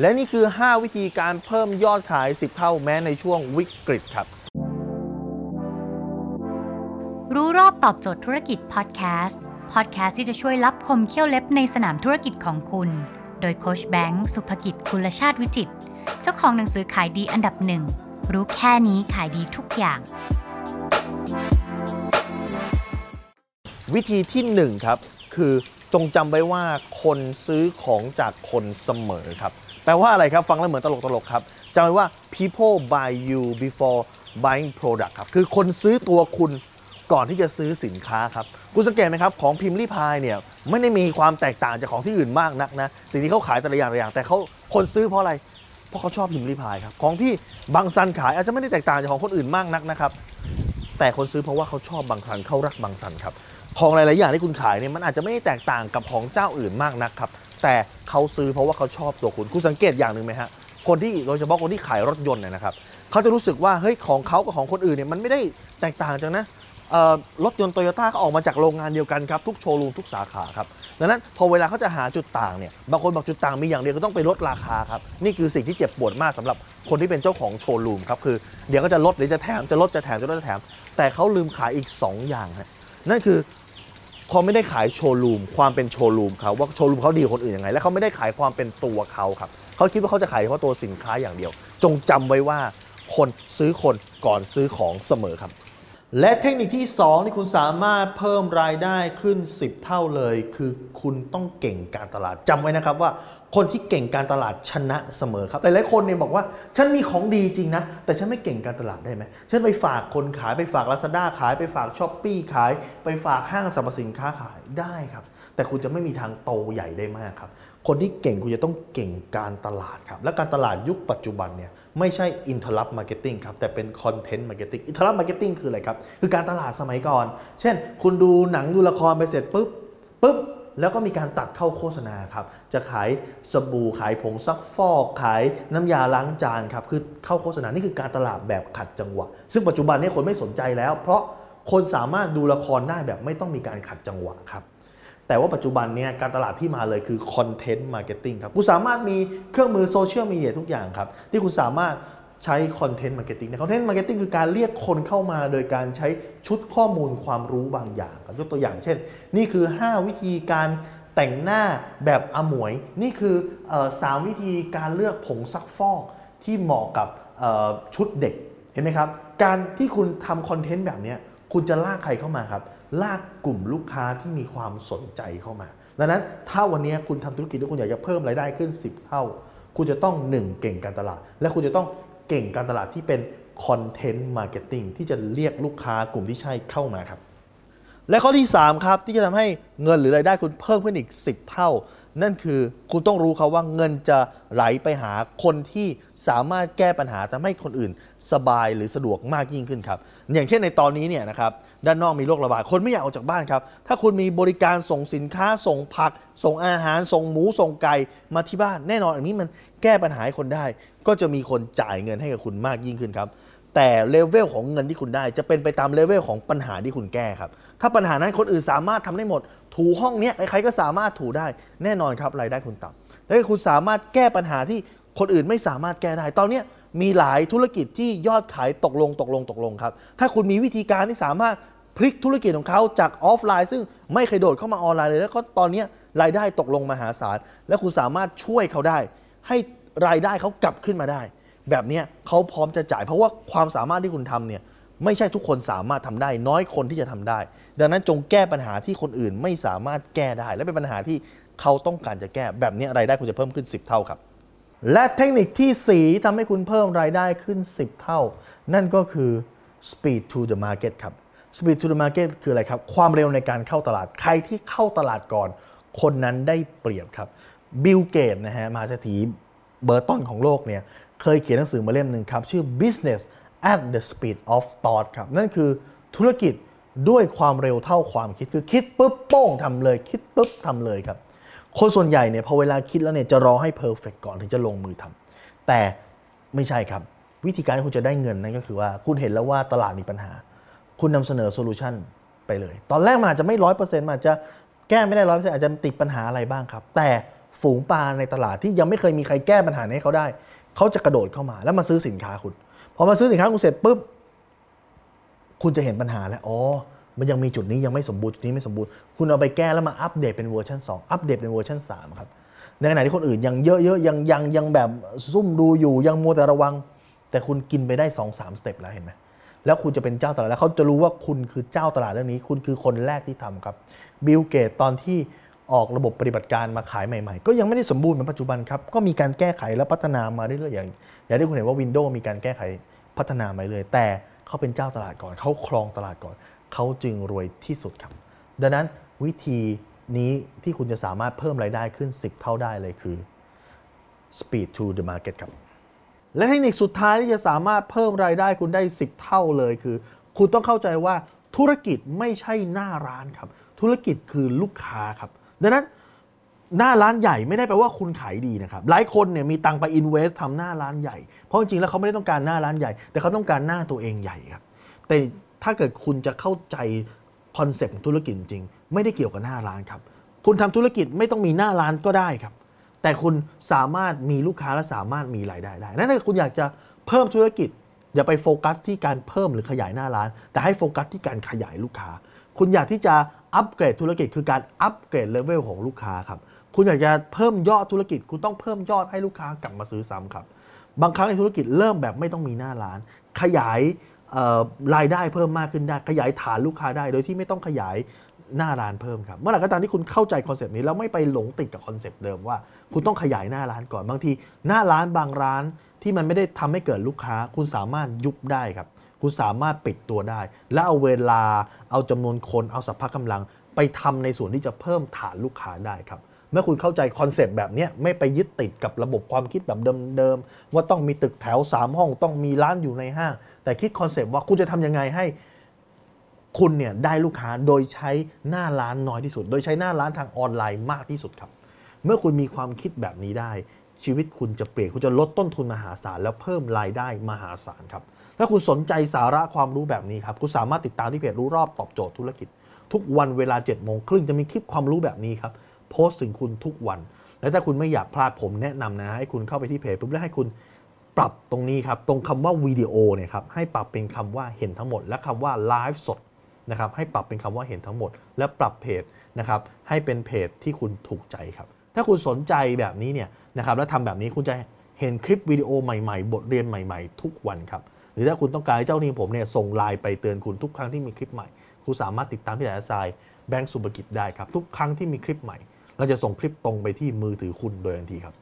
และนี่คือ 5 วิธีการเพิ่มยอดขาย 10 เท่าแม้ในช่วงวิกฤตครับ รู้รอบตอบโจทย์ธุรกิจพอดแคสต์พอดแคสต์ที่จะช่วยรับคมเขี้ยวเล็บในสนามธุรกิจของคุณ โดยโคชแบงค์สุภกิจคุลชาติวิจิตรเจ้าของหนังสือขายดีอันดับหนึ่งรู้แค่นี้ขายดีทุกอย่าง วิธีที่ 1 ครับ คือ จงจำไว้ว่าคนซื้อของจากคนเสมอครับ แปลว่าอะไรครับ ฟังแล้วเหมือนตลกๆครับจำไว้ว่า people buy you before buying product ครับ คือคนซื้อตัวคุณก่อนที่จะซื้อสินค้าครับ คุณสังเกตไหมครับ ของพิมพ์รีพายเนี่ย ไม่ได้มีความแตกต่างจากของที่อื่นมากนักนะ สิ่งที่เขาขายแต่ละอย่างแต่ละอย่าง แต่เขาคนซื้อเพราะอะไร เพราะเขาชอบพิมพ์รีพายครับ ของที่บางซันขายอาจจะไม่ได้แตกต่างจากของคนอื่นมากนักนะครับ แต่คนซื้อเพราะว่าเขาชอบบางซันเขารักบางซันครับ ของหลายๆอย่างที่คุณขายเนี่ยมันอาจจะไม่ได้แตกต่างกับของเจ้าอื่นมากนักครับ แต่เขาซื้อเพราะว่าเขาชอบตัวคุณ คุณสังเกตอย่างหนึ่งไหมฮะ คนที่โดยเฉพาะคนที่ขายรถยนต์เนี่ยนะครับ เขาจะรู้สึกว่าเฮ้ยของเขากับของคนอื่นเนี่ยมันไม่ได้แตกต่างจากนะรถยนต์โตโยต้าก็ออกมาจากโรงงานเดียวกันครับทุกโชว์รูมทุกสาขาครับดังนั้นพอเวลาเขาจะหาจุดต่างเนี่ยบางคนบอกจุดต่างมีอย่างเดียวก็ต้องไปลดราคาครับนี่คือสิ่งที่เจ็บปวดมากสำหรับคนที่เป็นเจ้าของโชว์รูมครับคือเดี๋ยวก็จะลดหรือจะแถมจะลดจะแถมจะลดจะแถม แต่เขาลืมขายอีก 2 อย่างฮะนั่นคือ เขาไม่ได้ขายโชว์รูมความเป็นโชว์รูมเขาว่าโชว์รูมเขาดีกว่าคนอื่นยังไง และเขาไม่ได้ขายความเป็นตัวเขาครับเขาคิดว่าเขาจะขายเฉพาะตัวสินค้าอย่างเดียว จงจำไว้ว่าคนซื้อคนก่อนซื้อของเสมอครับ และเทคนิคที่ 2 ที่คุณสามารถเพิ่มรายได้ขึ้น 10 เท่าเลย คือคุณต้องเก่งการตลาดจำไว้นะครับว่า คนที่เก่งการตลาดชนะเสมอครับหลายๆคนเนี่ยบอกว่า ฉันมีของดีจริงนะ แต่ฉันไม่เก่งการตลาดได้ไหมฉันไปฝากคนขายไปฝาก Lazada ขายไปฝากช้อปปีขาย ไปฝากห้างสรรพสินค้าขายได้ครับ แต่คุณจะไม่มีทางโตใหญ่ได้มากครับ คนที่เก่งคุณจะต้องเก่งการตลาดครับ และการตลาดยุคปัจจุบันเนี่ยไม่ใช่ interrupt marketing ครับ แต่เป็น content marketing interrupt marketing คืออะไรครับ คือการตลาดสมัยก่อน เช่น คุณดูหนังดูละครไปเสร็จปุ๊บปุ๊บแล้วก็มีการตัดเข้าโฆษณาครับ จะขายสบู่ขายผงซักฟอก ขายน้ำยาล้างจานครับ คือเข้าโฆษณา นี่คือการตลาดแบบขัดจังหวะ ซึ่งปัจจุบันนี้คนไม่สนใจแล้ว เพราะคนสามารถดูละครได้แบบไม่ต้องมีการขัดจังหวะครับ แต่ว่าปัจจุบันเนี่ยการตลาดที่มาเลยคือ content marketing ครับคุณสามารถมีเครื่องมือโซเชียลมีเดียทุกอย่างครับ ที่คุณสามารถใช้ content marketing content marketing คือการเรียกคนเข้ามาโดยการใช้ชุดข้อมูลความรู้บางอย่างครับยกตัวอย่างเช่น นี่คือ 5 วิธีการแต่งหน้าแบบอมวย นี่คือสามวิธีการเลือกผงซักฟอกที่เหมาะกับชุดเด็กเห็นไหมครับ การที่คุณทำคอนเทนต์แบบนี้คุณจะลากใครเข้ามาครับ ลากกลุ่มลูกค้าที่มีความสนใจเข้ามา ดังนั้นถ้าวันนี้คุณทำธุรกิจแล้วคุณอยากจะเพิ่มรายได้ขึ้น 10 เท่า คุณจะต้อง 1 เก่งการตลาด และคุณจะต้องเก่งการตลาดที่เป็น content marketing ที่จะเรียกลูกค้ากลุ่มที่ใช่เข้ามาครับ และข้อที่ 3 ครับ ที่จะทำให้เงินหรือรายได้คุณเพิ่มขึ้นอีก 10 เท่า นั่นคือคุณต้องรู้ครับว่าเงินจะไหลไปหาคนที่สามารถแก้ปัญหาทำให้คนอื่น สบายหรือสะดวกมากยิ่งขึ้นครับอย่างเช่นในตอนนี้เนี่ยนะครับด้านนอกมีโรคระบาดคนไม่อยากออกจากบ้านครับ ถ้าคุณมีบริการส่งสินค้าส่งผัก ส่งอาหาร ส่งหมูส่งไก่มาที่บ้าน แน่นอนอันนี้มันแก้ปัญหาให้คนได้ ก็จะมีคนจ่ายเงินให้กับคุณมากยิ่งขึ้นครับ แต่เลเวลของเงินที่คุณได้ จะเป็นไปตามเลเวลของปัญหาที่คุณแก้ครับ ถ้าปัญหานั้นคนอื่นสามารถทำได้หมด ถูห้องเนี้ยใครๆก็สามารถถูได้แน่นอนครับรายได้คุณต่ำและคุณสามารถแก้ปัญหาที่คนอื่นไม่สามารถแก้ได้ ตอนเนี้ยมีหลายธุรกิจที่ยอดขายตกลงตกลงตกลงครับ ถ้าคุณมีวิธีการที่สามารถพลิกธุรกิจของเขาจากออฟไลน์ ซึ่งไม่เคยโดดเข้ามาออนไลน์เลย แล้วก็ตอนนี้รายได้ตกลงมหาศาล และคุณสามารถช่วยเขาได้ ให้รายได้เขากลับขึ้นมาได้ แบบนี้เขาพร้อมจะจ่าย เพราะว่าความสามารถที่คุณทำเนี่ยไม่ใช่ทุกคนสามารถทำได้ น้อยคนที่จะทำได้ ดังนั้นจงแก้ปัญหาที่คนอื่นไม่สามารถแก้ได้ และเป็นปัญหาที่เขาต้องการจะแก้ แบบนี้รายได้คุณจะเพิ่มขึ้น 10 เท่าครับ และเทคนิคที่ 4ทำให้คุณเพิ่มรายได้ขึ้น 10 เท่า นั่นก็คือ speed to the market ครับ speed to the market คืออะไรครับ ความเร็วในการเข้าตลาดใครที่เข้าตลาดก่อน คนนั้นได้เปรียบครับบิลเกตส์นะฮะมาเศรษฐี เบอร์ต้นของโลกเนี่ยเคยเขียนหนังสือมาเล่มหนึ่งครับ ชื่อ business at the speed of thought ครับ นั่นคือธุรกิจด้วยความเร็วเท่าความคิดคือคิดปุ๊บโป้งทำเลย คิดปุ๊บทำเลยครับ คนส่วนใหญ่เนี่ยพอเวลาคิดแล้วเนี่ยจะรอให้ perfect ก่อนถึงจะลงมือทำแต่ไม่ใช่ครับ วิธีการที่คุณจะได้เงินนั่นก็คือว่าคุณเห็นแล้วว่าตลาดมีปัญหา คุณนำเสนอ solution ไปเลย ตอนแรกมันอาจจะไม่ร้อยเปอร์เซ็นต์มันอาจจะแก้ไม่ได้ร้อยเปอร์เซ็นต์อาจจะติดปัญหาอะไรบ้างครับ แต่ ฝูงปลาในตลาดที่ยังไม่เคยมีใครแก้ปัญหาให้เขาได้ เขาจะกระโดดเข้ามา แล้วมาซื้อสินค้าคุณพอมาซื้อสินค้าคุณเสร็จปุ๊บคุณจะเห็นปัญหาแล้วอ๋อมันยังมีจุดนี้ยังไม่สมบูรณ์จุดนี้ไม่สมบูรณ์คุณเอาไปแก้แล้วมาอัปเดตเป็นเวอร์ชัน2อัปเดตเป็นเวอร์ชัน3ครับในขณะที่คนอื่นยังเยอะๆยังยังยังแบบซุ่มดูอยู่ยังมัวแต่ระวัง แต่คุณกินไปได้ 2 3 step แล้วเห็นไหมแล้วคุณจะเป็นเจ้าตลาดแล้วเขาจะรู้ว่าคุณคือเจ้าตลาดเรื่องนี้ คุณคือคนแรกที่ทำครับบิลเกตส์ตอนที่ ออกระบบปฏิบัติการมาขายใหม่ๆ ก็ยังไม่ได้สมบูรณ์เหมือนปัจจุบันครับ ก็มีการแก้ไขและพัฒนามาเรื่อยๆ อย่าง อย่างที่คุณเห็นว่า Windows มีการแก้ไขพัฒนามาเรื่อยแต่เขาเป็นเจ้าตลาดก่อน เขาครองตลาดก่อน เขาจึงรวยที่สุดครับ ดังนั้นวิธีนี้ที่คุณจะสามารถเพิ่มรายได้ขึ้น 10 เท่าได้เลยคือ speed to the market ครับ และเทคนิคสุดท้ายที่จะสามารถเพิ่มรายได้คุณได้ 10 เท่าเลยคือ คุณต้องเข้าใจว่าธุรกิจไม่ใช่หน้าร้านครับ ธุรกิจคือลูกค้าครับ ดังนั้นหน้าร้านใหญ่ไม่ได้แปลว่าคุณขายดีนะครับ หลายคนเนี่ยมีตังไปอินเวสทำหน้าร้านใหญ่ เพราะจริงๆแล้วเขาไม่ได้ต้องการหน้าร้านใหญ่ แต่เขาต้องการหน้าตัวเองใหญ่ครับ แต่ถ้าเกิดคุณจะเข้าใจ concept ของธุรกิจจริงไม่ได้เกี่ยวกับหน้าร้านครับ คุณทำธุรกิจไม่ต้องมีหน้าร้านก็ได้ครับ แต่คุณสามารถมีลูกค้าและสามารถมีรายได้ได้นั่นถ้าคุณอยากจะเพิ่มธุรกิจ อย่าไปโฟกัสที่การเพิ่มหรือขยายหน้าร้าน แต่ให้โฟกัสที่การขยายลูกค้า คุณอยากที่จะ อัปเกรดธุรกิจคือการอัปเกรดเลเวลของลูกค้าครับคุณอยากจะเพิ่มยอดธุรกิจ คุณต้องเพิ่มยอดให้ลูกค้ากลับมาซื้อซ้ำครับ บางครั้งในธุรกิจเริ่มแบบไม่ต้องมีหน้าร้าน ขยายรายได้เพิ่มมากขึ้นได้ ขยายฐานลูกค้าได้ โดยที่ไม่ต้องขยายหน้าร้านเพิ่มครับ เมื่อไหร่ก็ตามที่คุณเข้าใจ concept นี้แล้วไม่ไปหลงติดกับ concept เดิมว่า คุณต้องขยายหน้าร้านก่อนบางที หน้าร้านบางร้านที่มันไม่ได้ทำให้เกิดลูกค้า คุณสามารถยุบได้ครับ คุณสามารถปิดตัวได้ และเอาเวลาเอาจำนวนคนเอาสรรพกำลัง ไปทำในส่วนที่จะเพิ่มฐานลูกค้าได้ครับเมื่อคุณเข้าใจ concept แบบนี้ไม่ไปยึดติดกับระบบความคิดแบบเดิมๆว่าต้องมีตึกแถว 3 ห้องต้องมีร้านอยู่ในห้าง แต่คิด concept ว่าคุณจะทำยังไงให้คุณเนี่ยได้ลูกค้าโดยใช้หน้าร้านน้อยที่สุด โดยใช้หน้าร้านทางออนไลน์มากที่สุดครับ เมื่อคุณมีความคิดแบบนี้ได้ ชีวิตคุณจะเปลี่ยนคุณจะลดต้นทุนมหาศาลแล้วเพิ่มรายได้มหาศาลครับ ถ้าคุณสนใจสาระความรู้แบบนี้ครับ คุณสามารถติดตามที่เพจรู้รอบตอบโจทย์ธุรกิจ ทุกวันเวลา7จ็ดโมงครึ่งจะมีคลิปความรู้แบบนี้ครับโพสต์ถึงคุณทุกวัน และถ้าคุณไม่อยากพลาดผมแนะนำนะให้คุณเข้าไปที่เพจปุ๊บแล้วให้คุณปรับตรงนี้ครับตรงคำว่าวิดีโอเนี่ยครับให้ปรับเป็นคำว่าเห็นทั้งหมด และคำว่าไลฟ์สดนะครับให้ปรับเป็นคำว่าเห็นทั้งหมด และปรับเพจนะครับให้เป็นเพจที่คุณถูกใจครับ ถ้าคุณสนใจแบบนี้เนี่ยนะครับแล้วทำแบบนี้คุณจะเห็นคลิปวิดีโอใหม่ๆ บทเรียนใหม่ๆ ทุกวันครับ หรือถ้าคุณต้องการเจ้าหนี้ผมเนี่ยส่งไลน์ไปเตือนคุณทุกครั้งที่มีคลิปใหม่ คุณสามารถติดตามที่ไหนทรายแบงก์สุภกิจได้ครับ ทุกครั้งที่มีคลิปใหม่ เราจะส่งคลิปตรงไปที่มือถือคุณโดยทันทีครับ